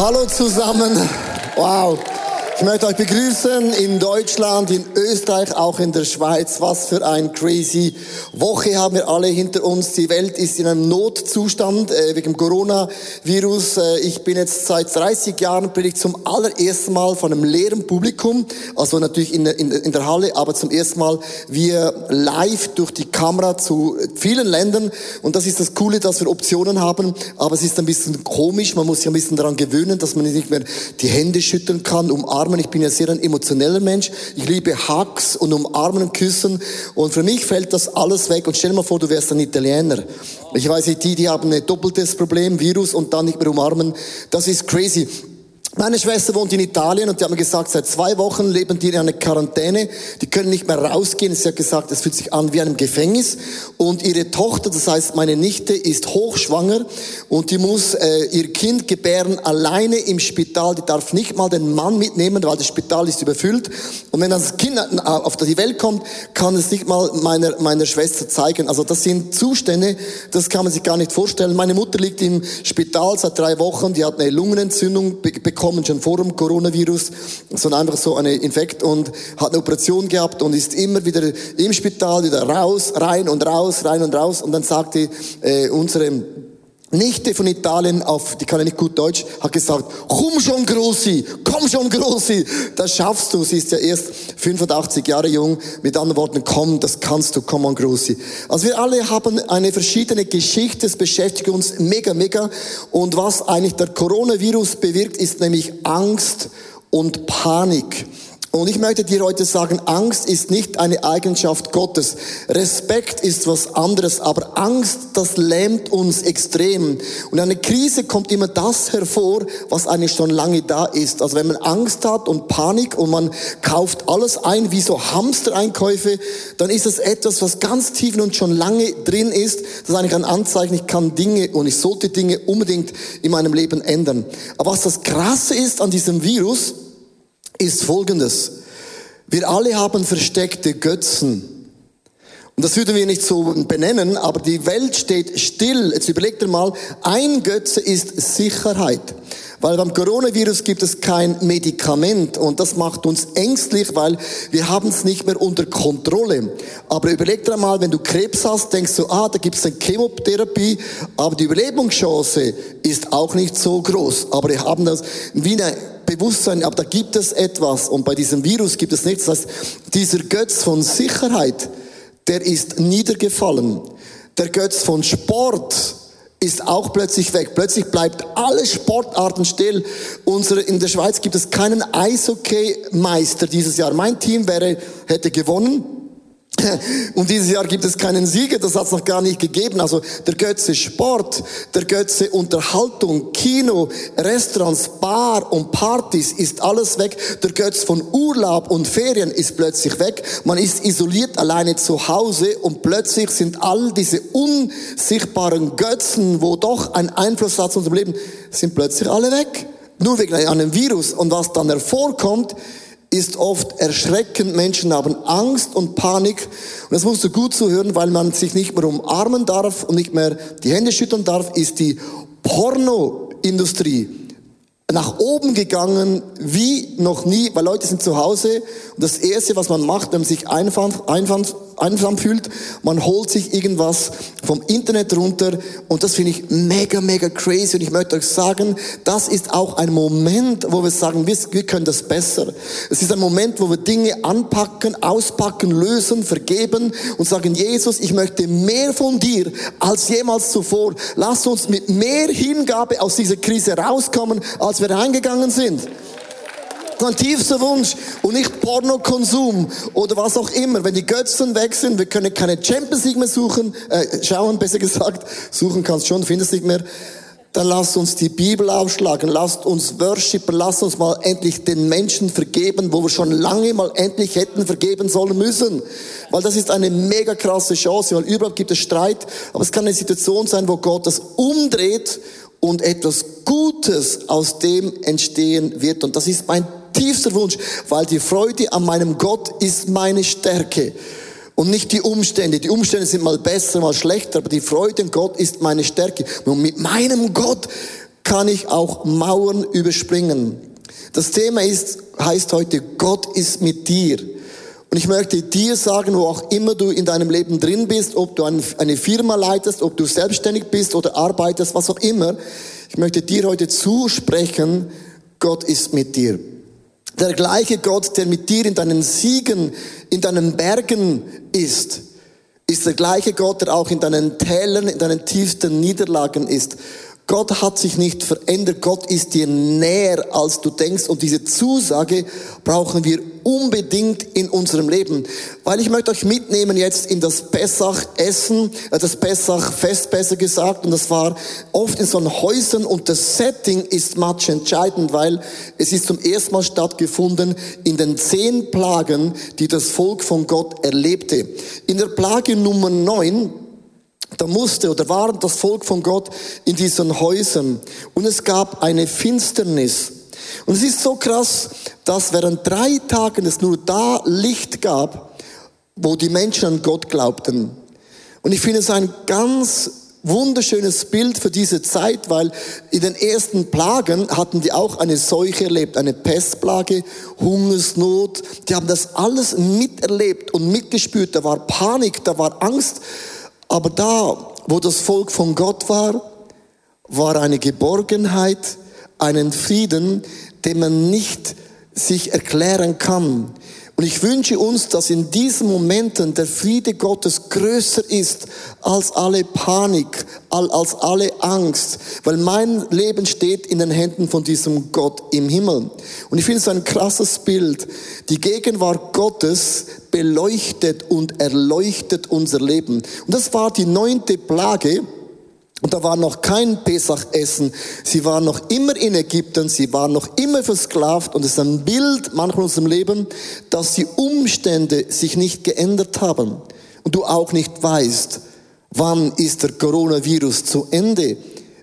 hallo zusammen. Wow. Ich möchte euch begrüßen in Deutschland, in Österreich, auch in der Schweiz. Was für ein crazy Woche haben wir alle hinter uns. Die Welt ist in einem Notzustand äh, wegen Coronavirus. Äh, ich bin jetzt seit 30 Jahren predigt zum allerersten Mal von einem leeren Publikum, also natürlich in in, in der Halle, aber zum ersten Mal wir live durch die Kamera zu vielen Ländern. Und das ist das Coole, dass wir Optionen haben. Aber es ist ein bisschen komisch. Man muss sich ein bisschen daran gewöhnen, dass man nicht mehr die Hände schütteln kann, umarmen umarmen. Ich bin ja sehr ein emotioneller Mensch. Ich liebe Hugs und umarmen und küssen. Und für mich fällt das alles weg. Und stell dir mal vor, du wärst ein Italiener. Ich weiß nicht, die, die haben ein doppeltes Problem, Virus und dann nicht mehr umarmen. Das ist crazy. Meine Schwester wohnt in Italien und die haben mir gesagt, seit zwei Wochen leben die in einer Quarantäne. Die können nicht mehr rausgehen. Sie hat gesagt, es fühlt sich an wie einem Gefängnis. Und ihre Tochter, das heißt meine Nichte, ist hochschwanger und die muss äh, ihr Kind gebären alleine im Spital. Die darf nicht mal den Mann mitnehmen, weil das Spital ist überfüllt. Und wenn das Kind auf die Welt kommt, kann es nicht mal meiner, meiner Schwester zeigen. Also das sind Zustände, das kann man sich gar nicht vorstellen. Meine Mutter liegt im Spital seit drei Wochen. Die hat eine Lungenentzündung bekommen bekommen, schon vor dem Coronavirus, sondern einfach so eine Infekt und hat eine Operation gehabt und ist immer wieder im Spital, wieder raus, rein und raus, rein und raus. Und dann sagte äh, unsere Nichte von Italien auf, die kann ja nicht gut Deutsch, hat gesagt, komm schon Grossi, komm schon Grossi, das schaffst du. Sie ist ja erst 85 Jahre jung. Mit anderen Worten, komm, das kannst du, komm on Grossi. Also wir alle haben eine verschiedene Geschichte, es beschäftigt uns mega, mega. Und was eigentlich der Coronavirus bewirkt, ist nämlich Angst und Panik. Und ich möchte dir heute sagen, Angst ist nicht eine Eigenschaft Gottes. Respekt ist was anderes, aber Angst, das lähmt uns extrem. Und in einer Krise kommt immer das hervor, was eigentlich schon lange da ist. Also wenn man Angst hat und Panik und man kauft alles ein, wie so Hamstereinkäufe, dann ist das etwas, was ganz tief und schon lange drin ist. Das ist eigentlich ein Anzeichen, ich kann Dinge und ich sollte Dinge unbedingt in meinem Leben ändern. Aber was das Krasse ist an diesem Virus, ist folgendes. Wir alle haben versteckte Götzen. Und das würden wir nicht so benennen, aber die Welt steht still. Jetzt überlegt ihr mal, ein Götze ist Sicherheit. Weil beim Coronavirus gibt es kein Medikament und das macht uns ängstlich, weil wir haben es nicht mehr unter Kontrolle. Aber überleg dir mal, wenn du Krebs hast, denkst du, ah, da gibt es eine Chemotherapie, aber die Überlebungschance ist auch nicht so groß. Aber wir haben das wie eine Bewusstsein, aber da gibt es etwas und bei diesem Virus gibt es nichts. Das heißt, dieser Götz von Sicherheit, der ist niedergefallen. Der Götz von Sport ist auch plötzlich weg. Plötzlich bleibt alle Sportarten still. Unsere, in der Schweiz gibt es keinen Eishockey-Meister dieses Jahr. Mein Team wäre, hätte gewonnen. Und dieses Jahr gibt es keinen Sieger, das hat es noch gar nicht gegeben. Also der Götze Sport, der Götze Unterhaltung, Kino, Restaurants, Bar und Partys ist alles weg. Der Götz von Urlaub und Ferien ist plötzlich weg. Man ist isoliert alleine zu Hause und plötzlich sind all diese unsichtbaren Götzen, wo doch ein Einfluss hat zu unserem Leben, sind plötzlich alle weg. Nur wegen einem Virus. Und was dann hervorkommt, ist oft erschreckend. Menschen haben Angst und Panik. Und das musst du gut zuhören, weil man sich nicht mehr umarmen darf und nicht mehr die Hände schütteln darf, ist die Pornoindustrie nach oben gegangen wie noch nie, weil Leute sind zu Hause und das Erste, was man macht, wenn man sich einsam, einsam, einsam fühlt, man holt sich irgendwas vom Internet runter und das finde ich mega, mega crazy und ich möchte euch sagen, das ist auch ein Moment, wo wir sagen, wir, wir können das besser. Es ist ein Moment, wo wir Dinge anpacken, auspacken, lösen, vergeben und sagen, Jesus, ich möchte mehr von dir als jemals zuvor. Lass uns mit mehr Hingabe aus dieser Krise rauskommen, als wir reingegangen sind. Mein tiefster Wunsch und nicht Pornokonsum oder was auch immer. Wenn die Götzen weg sind, wir können keine Champions League mehr suchen, äh, schauen, besser gesagt, suchen kannst schon, findest nicht mehr. Dann lasst uns die Bibel aufschlagen, lasst uns worshipen, lasst uns mal endlich den Menschen vergeben, wo wir schon lange mal endlich hätten vergeben sollen müssen. Weil das ist eine mega krasse Chance, weil überall gibt es Streit, aber es kann eine Situation sein, wo Gott das umdreht und etwas Gutes aus dem entstehen wird. Und das ist mein tiefster Wunsch, weil die Freude an meinem Gott ist meine Stärke. Und nicht die Umstände. Die Umstände sind mal besser, mal schlechter, aber die Freude an Gott ist meine Stärke. Und mit meinem Gott kann ich auch Mauern überspringen? Das Thema ist, heißt heute, Gott ist mit dir. Und ich möchte dir sagen, wo auch immer du in deinem Leben drin bist, ob du eine Firma leitest, ob du selbstständig bist oder arbeitest, was auch immer, ich möchte dir heute zusprechen, Gott ist mit dir. Der gleiche Gott, der mit dir in deinen Siegen, in deinen Bergen ist, ist der gleiche Gott, der auch in deinen Tälern, in deinen tiefsten Niederlagen ist. Gott hat sich nicht verändert. Gott ist dir näher, als du denkst. Und diese Zusage brauchen wir unbedingt in unserem Leben. Weil ich möchte euch mitnehmen jetzt in das Pessach-Essen, äh, das Pessach-Fest besser gesagt. Und das war oft in so Häusern und das Setting ist much entscheidend, weil es ist zum ersten Mal stattgefunden in den zehn Plagen, die das Volk von Gott erlebte. In der Plage Nummer neun da musste oder war das Volk von Gott in diesen Häusern und es gab eine Finsternis. Und es ist so krass, dass während drei Tagen es nur da Licht gab, wo die Menschen an Gott glaubten. Und ich finde es ein ganz wunderschönes Bild für diese Zeit, weil in den ersten Plagen hatten die auch eine Seuche erlebt, eine Pestplage, Hungersnot. Die haben das alles miterlebt und mitgespürt. Da war Panik, da war Angst. Aber da, wo das Volk von Gott war, war eine Geborgenheit, einen Frieden, den man nicht sich erklären kann. Und ich wünsche uns, dass in diesen Momenten der Friede Gottes größer ist als alle Panik, als alle Angst, weil mein Leben steht in den Händen von diesem Gott im Himmel. Und ich finde es ein krasses Bild. Die Gegenwart Gottes beleuchtet und erleuchtet unser Leben. Und das war die neunte Plage, und da war noch kein Pesachessen. Sie waren noch immer in Ägypten, sie waren noch immer versklavt und es ist ein Bild manchmal in unserem Leben, dass die Umstände sich nicht geändert haben und du auch nicht weißt, wann ist der Coronavirus zu Ende,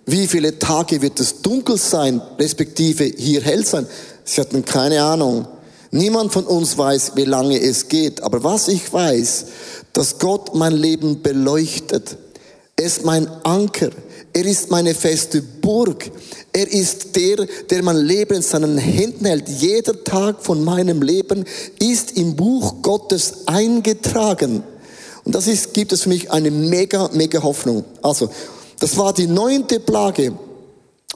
wie viele Tage wird es dunkel sein, respektive hier hell sein. Sie hatten keine Ahnung. Niemand von uns weiß, wie lange es geht, aber was ich weiß, dass Gott mein Leben beleuchtet er ist mein Anker. Er ist meine feste Burg. Er ist der, der mein Leben in seinen Händen hält. Jeder Tag von meinem Leben ist im Buch Gottes eingetragen. Und das ist, gibt es für mich eine mega, mega Hoffnung. Also, das war die neunte Plage.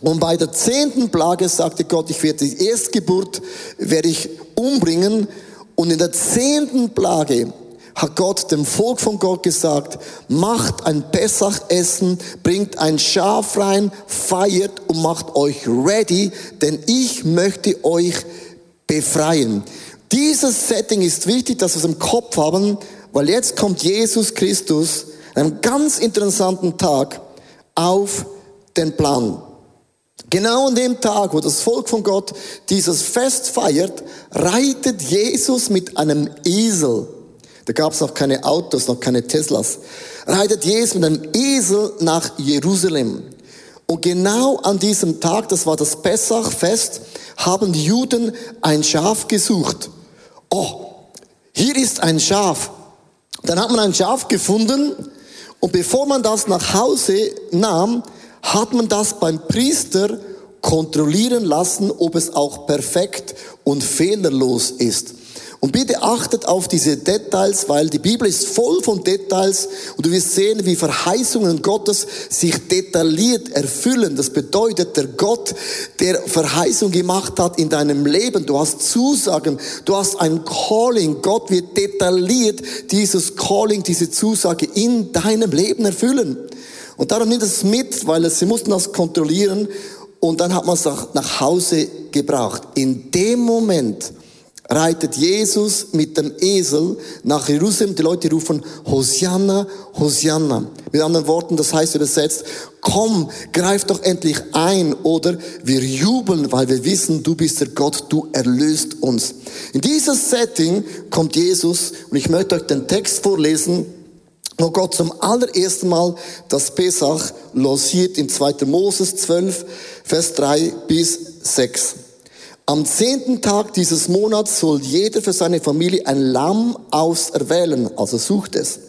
Und bei der zehnten Plage sagte Gott, ich werde die Erstgeburt, werde ich umbringen. Und in der zehnten Plage hat Gott dem Volk von Gott gesagt, macht ein Pessachessen, bringt ein Schaf rein, feiert und macht euch ready, denn ich möchte euch befreien. Dieses Setting ist wichtig, dass wir es im Kopf haben, weil jetzt kommt Jesus Christus an einem ganz interessanten Tag auf den Plan. Genau an dem Tag, wo das Volk von Gott dieses Fest feiert, reitet Jesus mit einem Esel da gab es noch keine Autos, noch keine Teslas. Reitet Jesus mit einem Esel nach Jerusalem. Und genau an diesem Tag, das war das Pessachfest, haben die Juden ein Schaf gesucht. Oh, hier ist ein Schaf. Dann hat man ein Schaf gefunden und bevor man das nach Hause nahm, hat man das beim Priester kontrollieren lassen, ob es auch perfekt und fehlerlos ist. Und bitte achtet auf diese Details, weil die Bibel ist voll von Details und du wirst sehen, wie Verheißungen Gottes sich detailliert erfüllen. Das bedeutet, der Gott, der Verheißung gemacht hat in deinem Leben, du hast Zusagen, du hast ein Calling. Gott wird detailliert dieses Calling, diese Zusage in deinem Leben erfüllen. Und darum nimmt es mit, weil sie mussten das kontrollieren und dann hat man es nach Hause gebracht. In dem Moment, reitet Jesus mit dem Esel nach Jerusalem. Die Leute rufen Hosianna, Hosianna. Mit anderen Worten, das heißt übersetzt, komm, greif doch endlich ein oder wir jubeln, weil wir wissen, du bist der Gott, du erlöst uns. In dieses Setting kommt Jesus und ich möchte euch den Text vorlesen, wo Gott zum allerersten Mal das Pesach losiert in 2. Moses 12, Vers 3 bis 6. Am zehnten Tag dieses Monats soll jeder für seine Familie ein Lamm auserwählen, also sucht es.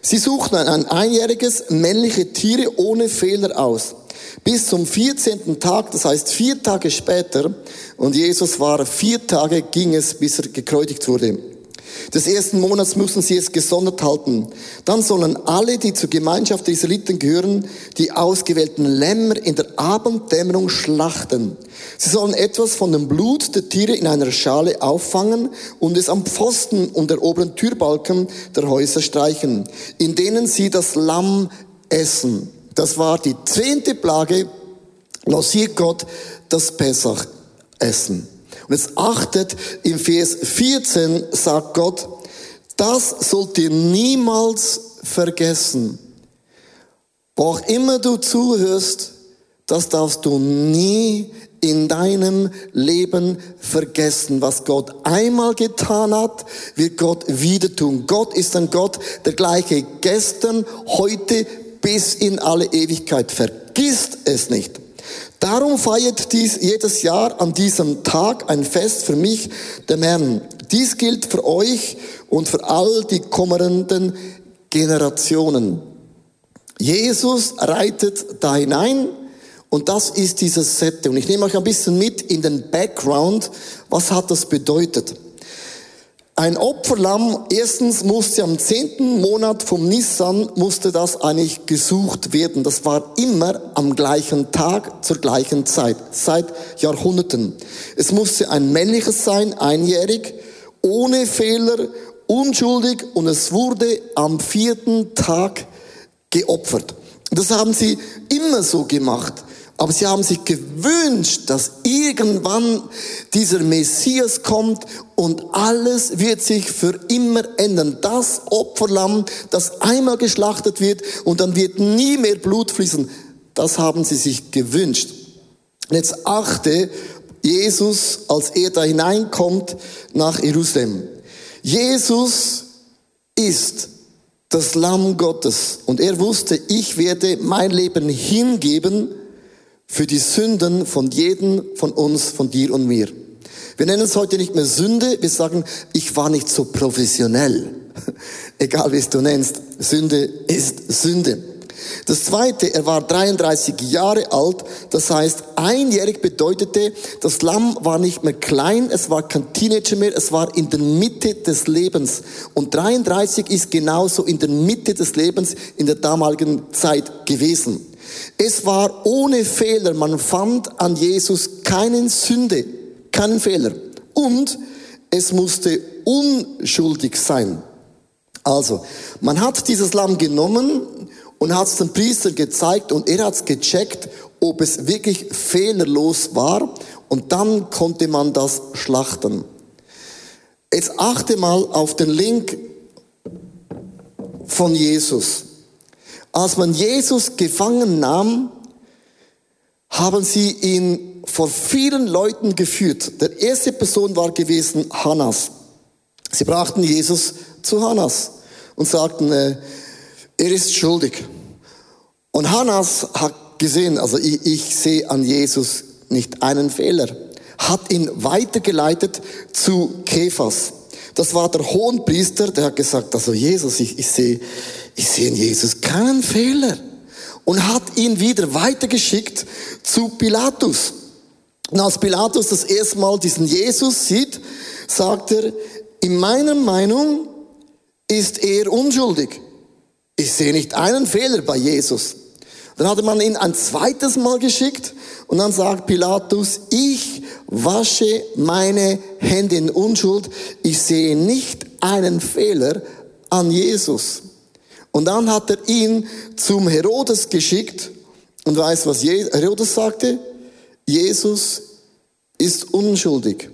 Sie suchten ein einjähriges männliche Tiere ohne Fehler aus. Bis zum 14. Tag, das heißt vier Tage später, und Jesus war vier Tage, ging es, bis er gekreuzigt wurde. Des ersten Monats müssen sie es gesondert halten. Dann sollen alle, die zur Gemeinschaft der Israeliten gehören, die ausgewählten Lämmer in der Abenddämmerung schlachten. Sie sollen etwas von dem Blut der Tiere in einer Schale auffangen und es am Pfosten und der oberen Türbalken der Häuser streichen, in denen sie das Lamm essen. Das war die zehnte Plage, lanciert Gott das Pessach-Essen. Und jetzt achtet, im Vers 14 sagt Gott, das sollt ihr niemals vergessen. Wo auch immer du zuhörst, das darfst du nie in deinem Leben vergessen. Was Gott einmal getan hat, wird Gott wieder tun. Gott ist ein Gott, der gleiche gestern, heute bis in alle Ewigkeit. Vergisst es nicht. Darum feiert dies jedes Jahr an diesem Tag ein Fest für mich, dem Herrn. Dies gilt für euch und für all die kommenden Generationen. Jesus reitet da hinein und das ist dieses Sette. Und ich nehme euch ein bisschen mit in den Background. Was hat das bedeutet? Ein Opferlamm, erstens musste am zehnten Monat vom Nissan, musste das eigentlich gesucht werden. Das war immer am gleichen Tag, zur gleichen Zeit, seit Jahrhunderten. Es musste ein männliches sein, einjährig, ohne Fehler, unschuldig und es wurde am vierten Tag geopfert. Das haben sie immer so gemacht. Aber sie haben sich gewünscht, dass irgendwann dieser Messias kommt und alles wird sich für immer ändern. Das Opferlamm, das einmal geschlachtet wird und dann wird nie mehr Blut fließen, das haben sie sich gewünscht. Und jetzt achte Jesus, als er da hineinkommt nach Jerusalem. Jesus ist das Lamm Gottes und er wusste, ich werde mein Leben hingeben, für die Sünden von jedem von uns, von dir und mir. Wir nennen es heute nicht mehr Sünde, wir sagen, ich war nicht so professionell. Egal wie es du nennst, Sünde ist Sünde. Das zweite, er war 33 Jahre alt, das heißt, einjährig bedeutete, das Lamm war nicht mehr klein, es war kein Teenager mehr, es war in der Mitte des Lebens. Und 33 ist genauso in der Mitte des Lebens in der damaligen Zeit gewesen. Es war ohne Fehler. Man fand an Jesus keinen Sünde, keinen Fehler. Und es musste unschuldig sein. Also, man hat dieses Lamm genommen und hat es dem Priester gezeigt und er hat es gecheckt, ob es wirklich fehlerlos war und dann konnte man das schlachten. Jetzt achte mal auf den Link von Jesus. Als man Jesus gefangen nahm, haben sie ihn vor vielen Leuten geführt. Der erste Person war gewesen Hannas. Sie brachten Jesus zu Hannas und sagten, äh, er ist schuldig. Und Hannas hat gesehen, also ich, ich sehe an Jesus nicht einen Fehler, hat ihn weitergeleitet zu Kephas. Das war der Hohenpriester, der hat gesagt, also Jesus, ich, ich sehe, ich sehe in Jesus keinen Fehler. Und hat ihn wieder weitergeschickt zu Pilatus. Und als Pilatus das erste Mal diesen Jesus sieht, sagt er, in meiner Meinung ist er unschuldig. Ich sehe nicht einen Fehler bei Jesus. Dann hatte man ihn ein zweites Mal geschickt und dann sagt Pilatus, ich wasche meine Hände in Unschuld. Ich sehe nicht einen Fehler an Jesus. Und dann hat er ihn zum Herodes geschickt und weiß, was Herodes sagte? Jesus ist unschuldig.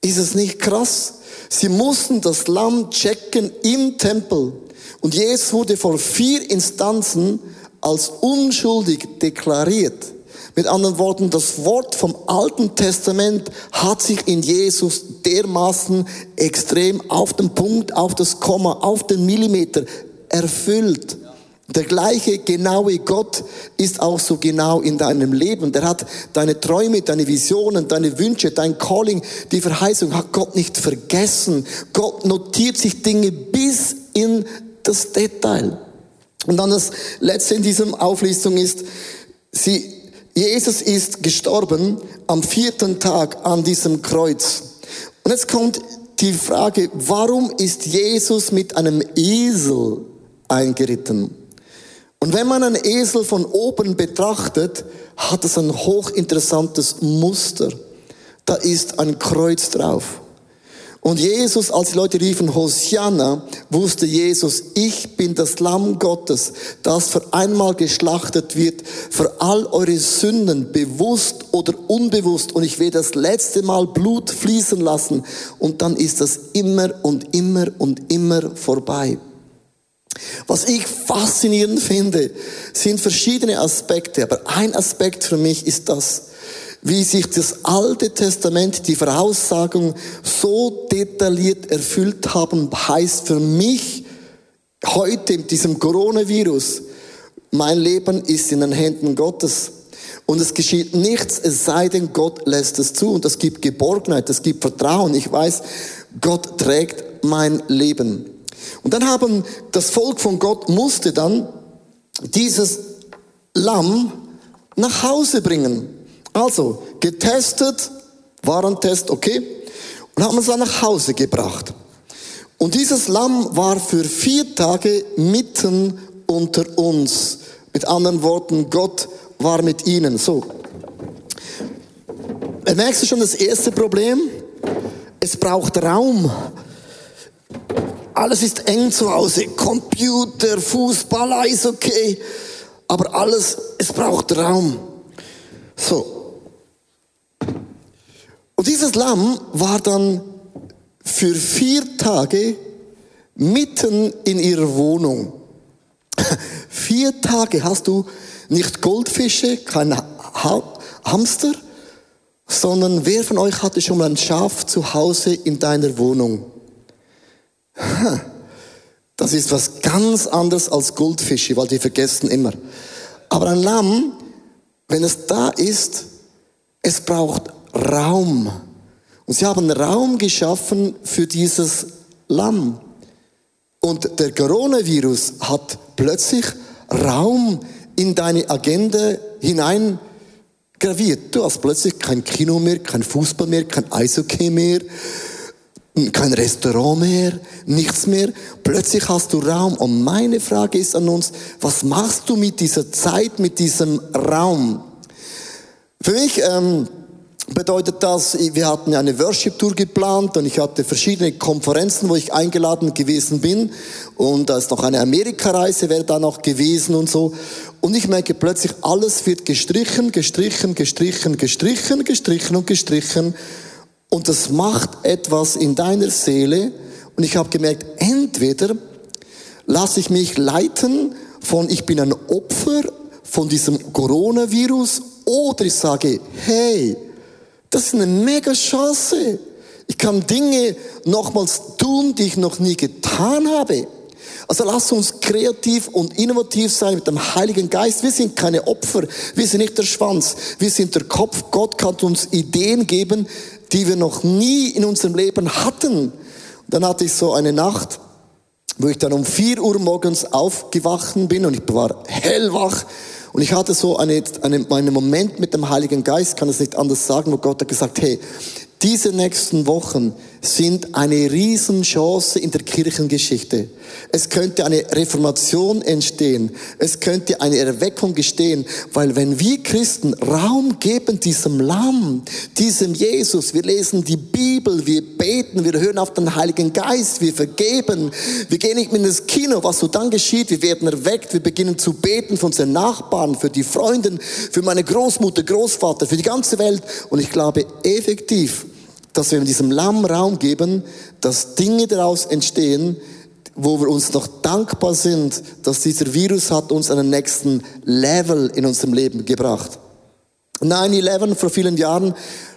Ist es nicht krass? Sie mussten das Lamm checken im Tempel. Und Jesus wurde vor vier Instanzen als unschuldig deklariert. Mit anderen Worten, das Wort vom Alten Testament hat sich in Jesus dermaßen extrem auf den Punkt, auf das Komma, auf den Millimeter erfüllt. Der gleiche genaue Gott ist auch so genau in deinem Leben. Der hat deine Träume, deine Visionen, deine Wünsche, dein Calling, die Verheißung hat Gott nicht vergessen. Gott notiert sich Dinge bis in das Detail. Und dann das letzte in diesem Auflistung ist, sie Jesus ist gestorben am vierten Tag an diesem Kreuz. Und jetzt kommt die Frage, warum ist Jesus mit einem Esel eingeritten? Und wenn man einen Esel von oben betrachtet, hat es ein hochinteressantes Muster. Da ist ein Kreuz drauf. Und Jesus, als die Leute riefen Hosianna, wusste Jesus, ich bin das Lamm Gottes, das für einmal geschlachtet wird, für all eure Sünden, bewusst oder unbewusst. Und ich werde das letzte Mal Blut fließen lassen. Und dann ist das immer und immer und immer vorbei. Was ich faszinierend finde, sind verschiedene Aspekte, aber ein Aspekt für mich ist das, wie sich das Alte Testament, die Voraussagung so detailliert erfüllt haben, heißt für mich heute mit diesem Coronavirus, mein Leben ist in den Händen Gottes. Und es geschieht nichts, es sei denn, Gott lässt es zu. Und das gibt Geborgenheit, das gibt Vertrauen. Ich weiß, Gott trägt mein Leben. Und dann haben das Volk von Gott musste dann dieses Lamm nach Hause bringen. Also, getestet, Warentest, okay, und haben es dann nach Hause gebracht. Und dieses Lamm war für vier Tage mitten unter uns. Mit anderen Worten, Gott war mit ihnen. So. Merkst du schon das erste Problem? Es braucht Raum. Alles ist eng zu Hause. Computer, Fußball, Eishockey. Aber alles, es braucht Raum. So. Und dieses Lamm war dann für vier Tage mitten in ihrer Wohnung. vier Tage hast du nicht Goldfische, kein ha Hamster, sondern wer von euch hatte schon mal ein Schaf zu Hause in deiner Wohnung? Das ist was ganz anderes als Goldfische, weil die vergessen immer. Aber ein Lamm, wenn es da ist, es braucht Raum. Und sie haben Raum geschaffen für dieses Lamm. Und der Coronavirus hat plötzlich Raum in deine Agenda hinein graviert. Du hast plötzlich kein Kino mehr, kein Fußball mehr, kein Eishockey mehr, kein Restaurant mehr, nichts mehr. Plötzlich hast du Raum. Und meine Frage ist an uns, was machst du mit dieser Zeit, mit diesem Raum? Für mich ähm, bedeutet das, wir hatten eine Worship-Tour geplant und ich hatte verschiedene Konferenzen, wo ich eingeladen gewesen bin. Und da ist noch eine Amerikareise, wäre da noch gewesen und so. Und ich merke plötzlich, alles wird gestrichen, gestrichen, gestrichen, gestrichen, gestrichen und gestrichen. Und das macht etwas in deiner Seele. Und ich habe gemerkt, entweder lasse ich mich leiten von, ich bin ein Opfer von diesem Coronavirus, oder ich sage, hey, das ist eine mega Chance. Ich kann Dinge nochmals tun, die ich noch nie getan habe. Also lass uns kreativ und innovativ sein mit dem Heiligen Geist. Wir sind keine Opfer. Wir sind nicht der Schwanz. Wir sind der Kopf. Gott kann uns Ideen geben, die wir noch nie in unserem Leben hatten. Und dann hatte ich so eine Nacht, wo ich dann um vier Uhr morgens aufgewacht bin und ich war hellwach und ich hatte so eine, eine, einen Moment mit dem Heiligen Geist, kann es nicht anders sagen, wo Gott hat gesagt, hey, diese nächsten Wochen sind eine Riesenchance in der Kirchengeschichte. Es könnte eine Reformation entstehen. Es könnte eine Erweckung gestehen, weil wenn wir Christen Raum geben diesem Lamm, diesem Jesus, wir lesen die Bibel, wir beten, wir hören auf den Heiligen Geist, wir vergeben, wir gehen nicht mit ins Kino, was so dann geschieht, wir werden erweckt, wir beginnen zu beten für unsere Nachbarn, für die Freunde, für meine Großmutter, Großvater, für die ganze Welt und ich glaube effektiv, dass wir diesem Lamm Raum geben, dass Dinge daraus entstehen, wo wir uns noch dankbar sind, dass dieser Virus hat uns den nächsten Level in unserem Leben gebracht. 9-11 vor vielen Jahren,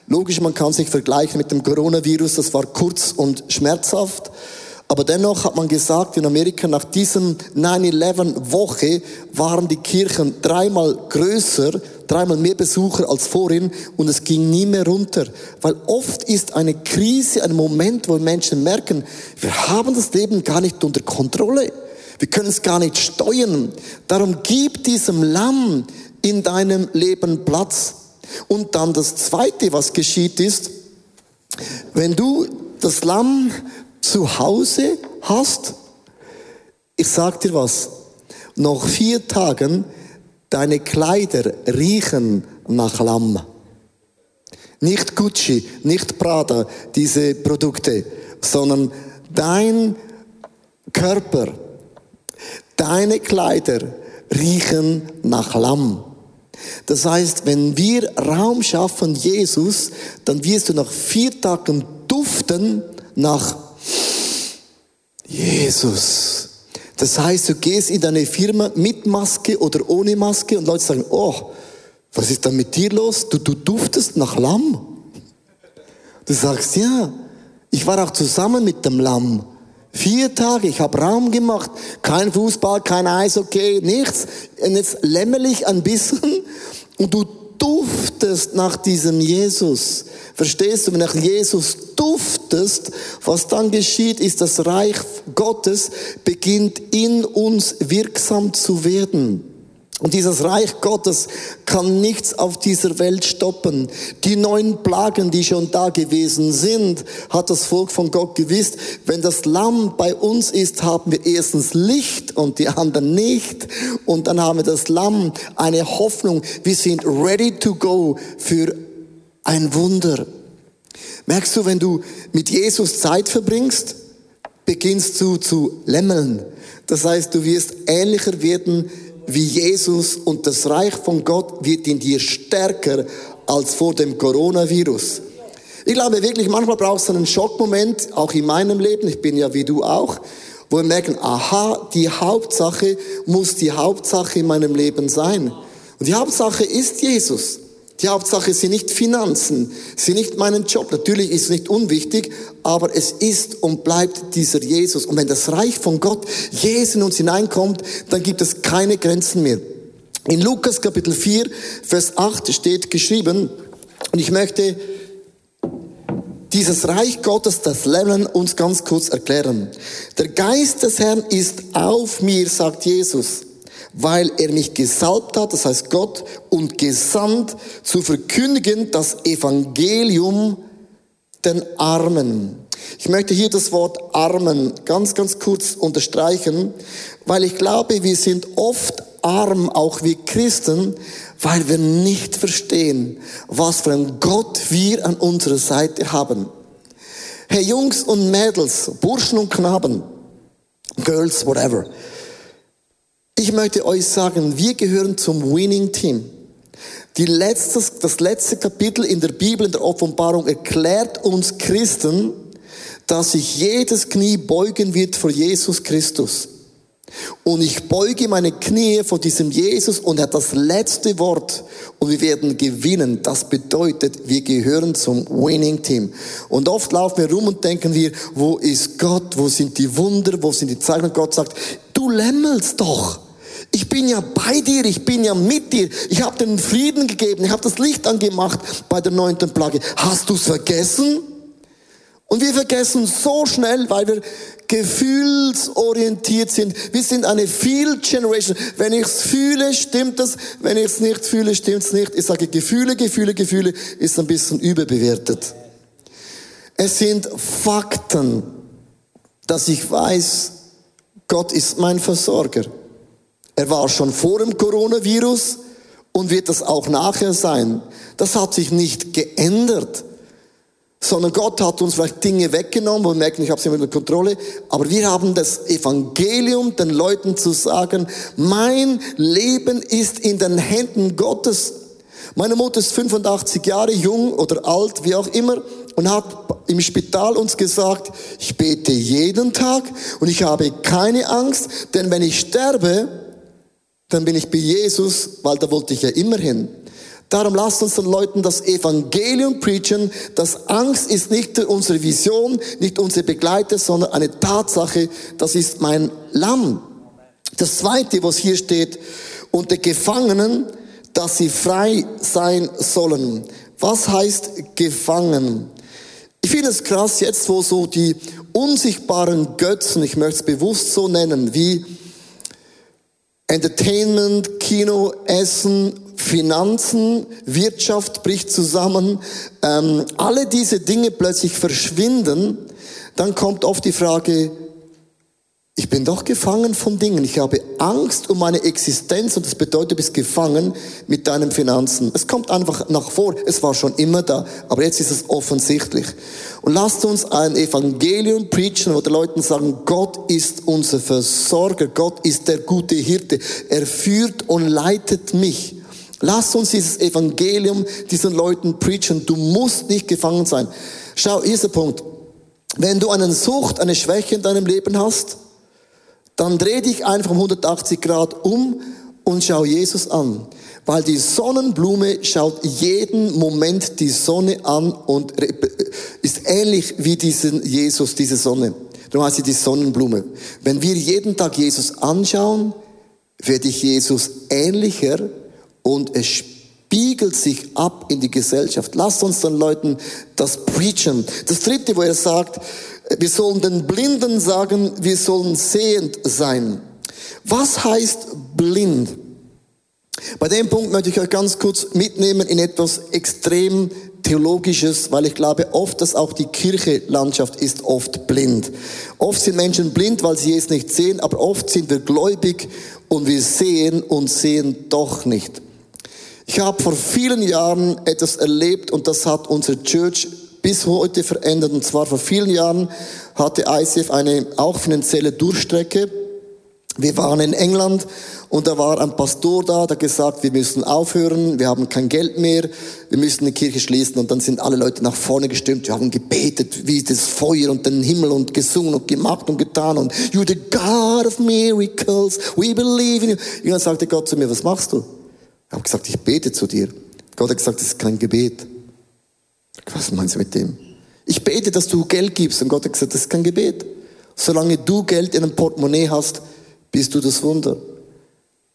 logisch, man kann sich vergleichen mit dem Coronavirus, das war kurz und schmerzhaft. Aber dennoch hat man gesagt, in Amerika nach diesem 9-11-Woche waren die Kirchen dreimal größer, dreimal mehr Besucher als vorhin und es ging nie mehr runter. Weil oft ist eine Krise ein Moment, wo Menschen merken, wir haben das Leben gar nicht unter Kontrolle. Wir können es gar nicht steuern. Darum gib diesem Lamm in deinem Leben Platz. Und dann das Zweite, was geschieht, ist, wenn du das Lamm zu Hause hast, ich sag dir was, nach vier Tagen, deine Kleider riechen nach Lamm. Nicht Gucci, nicht Prada, diese Produkte, sondern dein Körper, deine Kleider riechen nach Lamm. Das heißt, wenn wir Raum schaffen, Jesus, dann wirst du nach vier Tagen duften nach Jesus. Das heißt, du gehst in deine Firma mit Maske oder ohne Maske und Leute sagen, oh, was ist da mit dir los? Du, du duftest nach Lamm. Du sagst, ja, ich war auch zusammen mit dem Lamm. Vier Tage, ich habe Raum gemacht, kein Fußball, kein Eishockey, nichts. Und jetzt lämmerlich ein bisschen und du duftest nach diesem Jesus. Verstehst du, wenn nach Jesus duftest, was dann geschieht, ist das Reich Gottes beginnt in uns wirksam zu werden. Und dieses Reich Gottes kann nichts auf dieser Welt stoppen. Die neun Plagen, die schon da gewesen sind, hat das Volk von Gott gewusst. Wenn das Lamm bei uns ist, haben wir erstens Licht und die anderen nicht. Und dann haben wir das Lamm eine Hoffnung. Wir sind ready to go für ein Wunder. Merkst du, wenn du mit Jesus Zeit verbringst, beginnst du zu lämmeln. Das heißt, du wirst ähnlicher werden wie Jesus und das Reich von Gott wird in dir stärker als vor dem Coronavirus. Ich glaube wirklich, manchmal brauchst du einen Schockmoment, auch in meinem Leben, ich bin ja wie du auch, wo wir merken, aha, die Hauptsache muss die Hauptsache in meinem Leben sein. Und die Hauptsache ist Jesus. Die Hauptsache sind nicht Finanzen, sind nicht meinen Job. Natürlich ist es nicht unwichtig, aber es ist und bleibt dieser Jesus. Und wenn das Reich von Gott Jesus in uns hineinkommt, dann gibt es keine Grenzen mehr. In Lukas Kapitel 4, Vers 8 steht geschrieben, und ich möchte dieses Reich Gottes, das Lernen, uns ganz kurz erklären. Der Geist des Herrn ist auf mir, sagt Jesus weil er mich gesalbt hat, das heißt Gott, und gesandt zu verkündigen das Evangelium den Armen. Ich möchte hier das Wort Armen ganz, ganz kurz unterstreichen, weil ich glaube, wir sind oft arm, auch wie Christen, weil wir nicht verstehen, was für ein Gott wir an unserer Seite haben. Hey Jungs und Mädels, Burschen und Knaben, Girls, whatever. Ich möchte euch sagen, wir gehören zum Winning Team. Letztes, das letzte Kapitel in der Bibel, in der Offenbarung, erklärt uns Christen, dass sich jedes Knie beugen wird vor Jesus Christus. Und ich beuge meine Knie vor diesem Jesus und er hat das letzte Wort und wir werden gewinnen. Das bedeutet, wir gehören zum Winning Team. Und oft laufen wir rum und denken wir, wo ist Gott? Wo sind die Wunder? Wo sind die Zeichen? Und Gott sagt, du lämmelst doch. Ich bin ja bei dir, ich bin ja mit dir. Ich habe den Frieden gegeben, ich habe das Licht angemacht bei der neunten Plage. Hast du es vergessen? Und wir vergessen so schnell, weil wir gefühlsorientiert sind. Wir sind eine Feel Generation. Wenn ich es fühle, stimmt es. Wenn ich es nicht fühle, stimmt es nicht. Ich sage Gefühle, Gefühle, Gefühle ist ein bisschen überbewertet. Es sind Fakten, dass ich weiß, Gott ist mein Versorger. Er war schon vor dem Coronavirus und wird das auch nachher sein. Das hat sich nicht geändert, sondern Gott hat uns vielleicht Dinge weggenommen, wo wir merken, ich habe sie unter Kontrolle, aber wir haben das Evangelium, den Leuten zu sagen, mein Leben ist in den Händen Gottes. Meine Mutter ist 85 Jahre jung oder alt, wie auch immer, und hat im Spital uns gesagt, ich bete jeden Tag und ich habe keine Angst, denn wenn ich sterbe, dann bin ich bei Jesus, weil da wollte ich ja immer hin. Darum lasst uns den Leuten das Evangelium preachen, dass Angst ist nicht unsere Vision, nicht unsere Begleiter, sondern eine Tatsache, das ist mein Lamm. Das zweite, was hier steht, unter Gefangenen, dass sie frei sein sollen. Was heißt gefangen? Ich finde es krass jetzt, wo so die unsichtbaren Götzen, ich möchte es bewusst so nennen, wie Entertainment, Kino, Essen, Finanzen, Wirtschaft bricht zusammen, ähm, alle diese Dinge plötzlich verschwinden, dann kommt oft die Frage, ich bin doch gefangen von Dingen. Ich habe Angst um meine Existenz und das bedeutet, du bist gefangen mit deinen Finanzen. Es kommt einfach nach vor. Es war schon immer da, aber jetzt ist es offensichtlich. Und lasst uns ein Evangelium preachen, wo die Leute sagen, Gott ist unser Versorger. Gott ist der gute Hirte. Er führt und leitet mich. Lasst uns dieses Evangelium diesen Leuten preachen. Du musst nicht gefangen sein. Schau, hier ist der Punkt. Wenn du eine Sucht, eine Schwäche in deinem Leben hast, dann dreh dich einfach um 180 Grad um und schau Jesus an. Weil die Sonnenblume schaut jeden Moment die Sonne an und ist ähnlich wie diesen Jesus, diese Sonne. Darum heißt sie die Sonnenblume. Wenn wir jeden Tag Jesus anschauen, werde ich Jesus ähnlicher und es spiegelt sich ab in die Gesellschaft. Lasst uns den Leuten das preachen. Das dritte, wo er sagt, wir sollen den Blinden sagen, wir sollen sehend sein. Was heißt blind? Bei dem Punkt möchte ich euch ganz kurz mitnehmen in etwas extrem Theologisches, weil ich glaube oft, dass auch die Kirchelandschaft ist oft blind. Oft sind Menschen blind, weil sie es nicht sehen, aber oft sind wir gläubig und wir sehen und sehen doch nicht. Ich habe vor vielen Jahren etwas erlebt und das hat unsere Church bis heute verändert. Und zwar vor vielen Jahren hatte ICF eine auch finanzielle Durchstrecke. Wir waren in England und da war ein Pastor da, der gesagt, wir müssen aufhören, wir haben kein Geld mehr, wir müssen die Kirche schließen. Und dann sind alle Leute nach vorne gestimmt, wir haben gebetet, wie das Feuer und den Himmel und gesungen und gemacht und getan und you're the God of miracles, we believe in you. Und dann sagte Gott zu mir, was machst du? Ich habe gesagt, ich bete zu dir. Gott hat gesagt, das ist kein Gebet. Was meinst du mit dem? Ich bete, dass du Geld gibst. Und Gott hat gesagt, das ist kein Gebet. Solange du Geld in einem Portemonnaie hast, bist du das Wunder.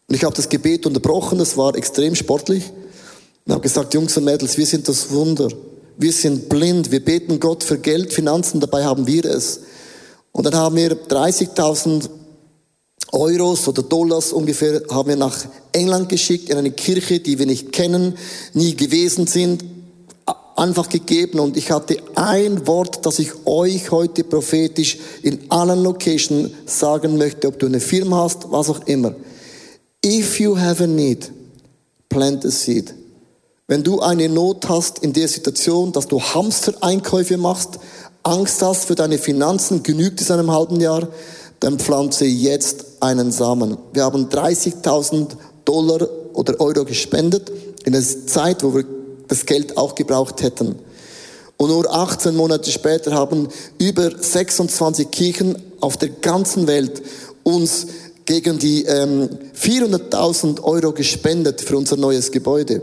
Und ich habe das Gebet unterbrochen, das war extrem sportlich. Und habe gesagt, Jungs und Mädels, wir sind das Wunder. Wir sind blind. Wir beten Gott für Geld, Finanzen, dabei haben wir es. Und dann haben wir 30.000 Euros oder Dollars ungefähr haben wir nach England geschickt in eine Kirche, die wir nicht kennen, nie gewesen sind, einfach gegeben und ich hatte ein Wort, das ich euch heute prophetisch in allen Locations sagen möchte, ob du eine Firma hast, was auch immer. If you have a need, plant a seed. Wenn du eine Not hast in der Situation, dass du Hamster-Einkäufe machst, Angst hast für deine Finanzen, genügt es einem halben Jahr, dann pflanze jetzt einen Samen. Wir haben 30.000 Dollar oder Euro gespendet in einer Zeit, wo wir das Geld auch gebraucht hätten. Und nur 18 Monate später haben über 26 Kirchen auf der ganzen Welt uns gegen die ähm, 400.000 Euro gespendet für unser neues Gebäude.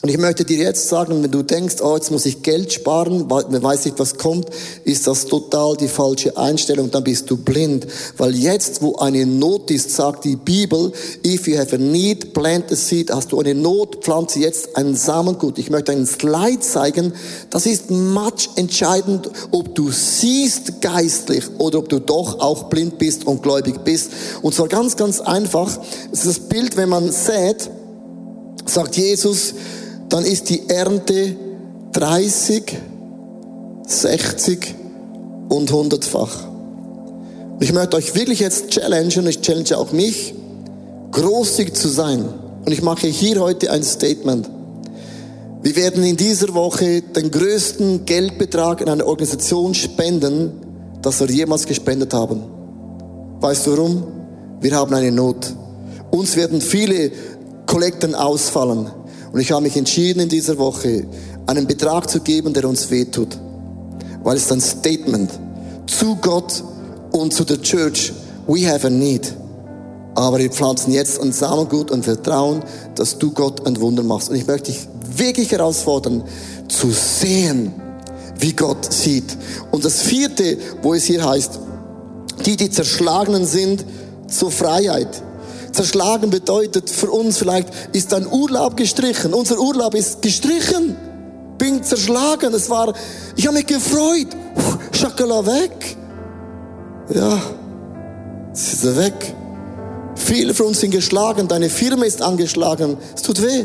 Und ich möchte dir jetzt sagen, wenn du denkst, oh, jetzt muss ich Geld sparen, weil man weiß nicht, was kommt, ist das total die falsche Einstellung, dann bist du blind. Weil jetzt, wo eine Not ist, sagt die Bibel, if you have a need, plant a seed. Hast du eine Not, pflanze jetzt ein Samengut. Ich möchte einen Slide zeigen. Das ist much entscheidend, ob du siehst geistlich oder ob du doch auch blind bist und gläubig bist. Und zwar ganz, ganz einfach. Es ist das Bild, wenn man sät, sagt Jesus, dann ist die Ernte 30, 60 und 100-fach. Ich möchte euch wirklich jetzt challengen, ich challenge auch mich, großzügig zu sein. Und ich mache hier heute ein Statement. Wir werden in dieser Woche den größten Geldbetrag in eine Organisation spenden, das wir jemals gespendet haben. Weißt du warum? Wir haben eine Not. Uns werden viele Kollekten ausfallen. Und ich habe mich entschieden in dieser Woche, einen Betrag zu geben, der uns wehtut. Weil es ein Statement zu Gott und zu der Church, we have a need. Aber wir pflanzen jetzt ein Samengut und vertrauen, dass du Gott ein Wunder machst. Und ich möchte dich wirklich herausfordern, zu sehen, wie Gott sieht. Und das vierte, wo es hier heißt, die, die zerschlagenen sind, zur Freiheit. Zerschlagen bedeutet für uns vielleicht, ist ein Urlaub gestrichen. Unser Urlaub ist gestrichen. Bin zerschlagen. Es war, ich habe mich gefreut. Schakala weg. Ja, es ist weg. Viele von uns sind geschlagen. Deine Firma ist angeschlagen. Es tut weh.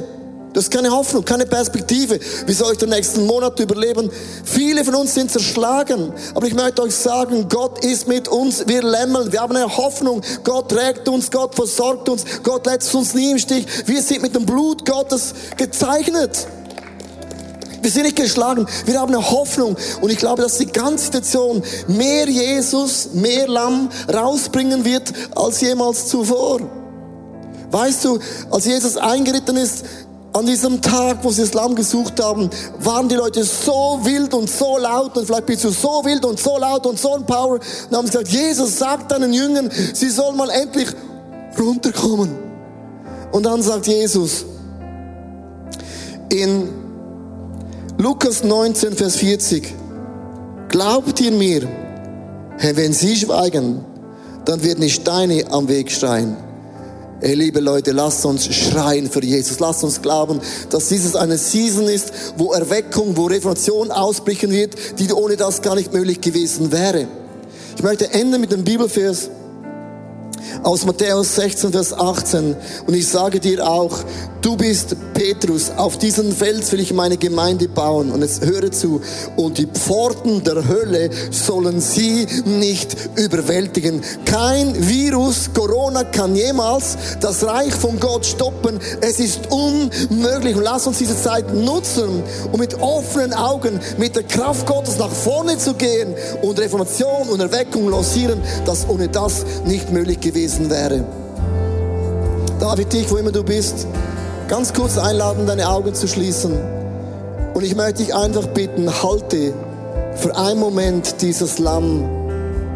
Das ist keine Hoffnung, keine Perspektive. Wie soll ich den nächsten Monat überleben? Viele von uns sind zerschlagen. Aber ich möchte euch sagen, Gott ist mit uns. Wir lämmeln. Wir haben eine Hoffnung. Gott trägt uns. Gott versorgt uns. Gott lässt uns nie im Stich. Wir sind mit dem Blut Gottes gezeichnet. Wir sind nicht geschlagen. Wir haben eine Hoffnung. Und ich glaube, dass die ganze Situation mehr Jesus, mehr Lamm rausbringen wird als jemals zuvor. Weißt du, als Jesus eingeritten ist, an diesem Tag, wo sie das Lamm gesucht haben, waren die Leute so wild und so laut und vielleicht bist du so wild und so laut und so ein Power. Und haben gesagt, Jesus, sag deinen Jüngern, sie sollen mal endlich runterkommen. Und dann sagt Jesus in Lukas 19, Vers 40, glaubt ihr mir, wenn sie schweigen, dann werden die Steine am Weg schreien. Liebe Leute, lasst uns schreien für Jesus. Lasst uns glauben, dass dieses eine Season ist, wo Erweckung, wo Reformation ausbrechen wird, die ohne das gar nicht möglich gewesen wäre. Ich möchte enden mit dem Bibelvers aus Matthäus 16, Vers 18. Und ich sage dir auch, du bist Petrus, auf diesen Fels will ich meine Gemeinde bauen. Und jetzt höre zu. Und die Pforten der Hölle sollen sie nicht überwältigen. Kein Virus, Corona kann jemals das Reich von Gott stoppen. Es ist unmöglich. Und lass uns diese Zeit nutzen, um mit offenen Augen, mit der Kraft Gottes nach vorne zu gehen und Reformation und Erweckung lancieren, dass ohne das nicht möglich gewesen wäre. David, dich, wo immer du bist, ganz kurz einladen, deine Augen zu schließen. Und ich möchte dich einfach bitten, halte für einen Moment dieses Lamm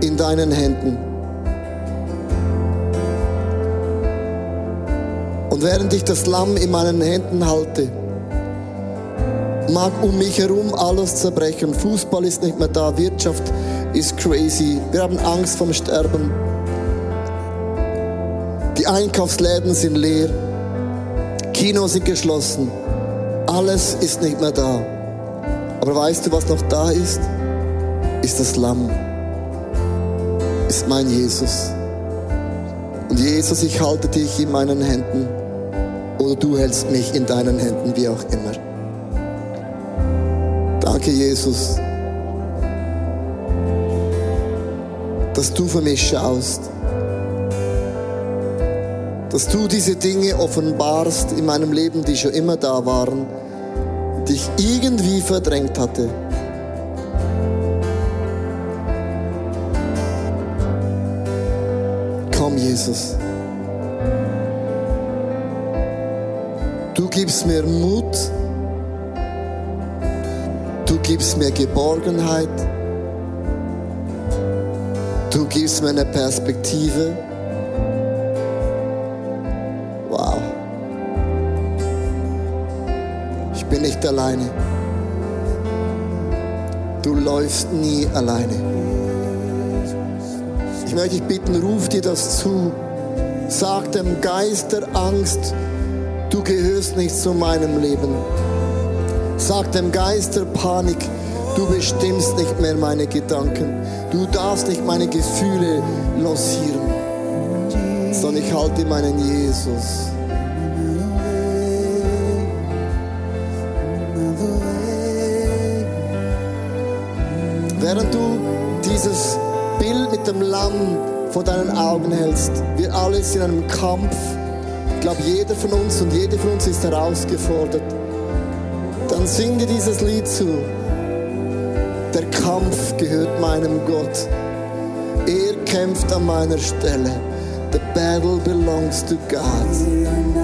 in deinen Händen. Und während ich das Lamm in meinen Händen halte, mag um mich herum alles zerbrechen. Fußball ist nicht mehr da, Wirtschaft ist crazy. Wir haben Angst vom Sterben. Die Einkaufsläden sind leer. Kinos sind geschlossen. Alles ist nicht mehr da. Aber weißt du, was noch da ist? Ist das Lamm. Ist mein Jesus. Und Jesus, ich halte dich in meinen Händen. Oder du hältst mich in deinen Händen, wie auch immer. Danke, Jesus, dass du für mich schaust dass du diese Dinge offenbarst in meinem Leben, die schon immer da waren, die ich irgendwie verdrängt hatte. Komm, Jesus. Du gibst mir Mut. Du gibst mir Geborgenheit. Du gibst mir eine Perspektive. Bin nicht alleine. Du läufst nie alleine. Ich möchte dich bitten, ruf dir das zu. Sag dem Geist der Angst, du gehörst nicht zu meinem Leben. Sag dem Geist der Panik, du bestimmst nicht mehr meine Gedanken. Du darfst nicht meine Gefühle losieren, sondern ich halte meinen Jesus. Lamm vor deinen Augen hältst, wir alle sind in einem Kampf. Ich glaube, jeder von uns und jede von uns ist herausgefordert. Dann sing dir dieses Lied zu. Der Kampf gehört meinem Gott. Er kämpft an meiner Stelle. The battle belongs to God.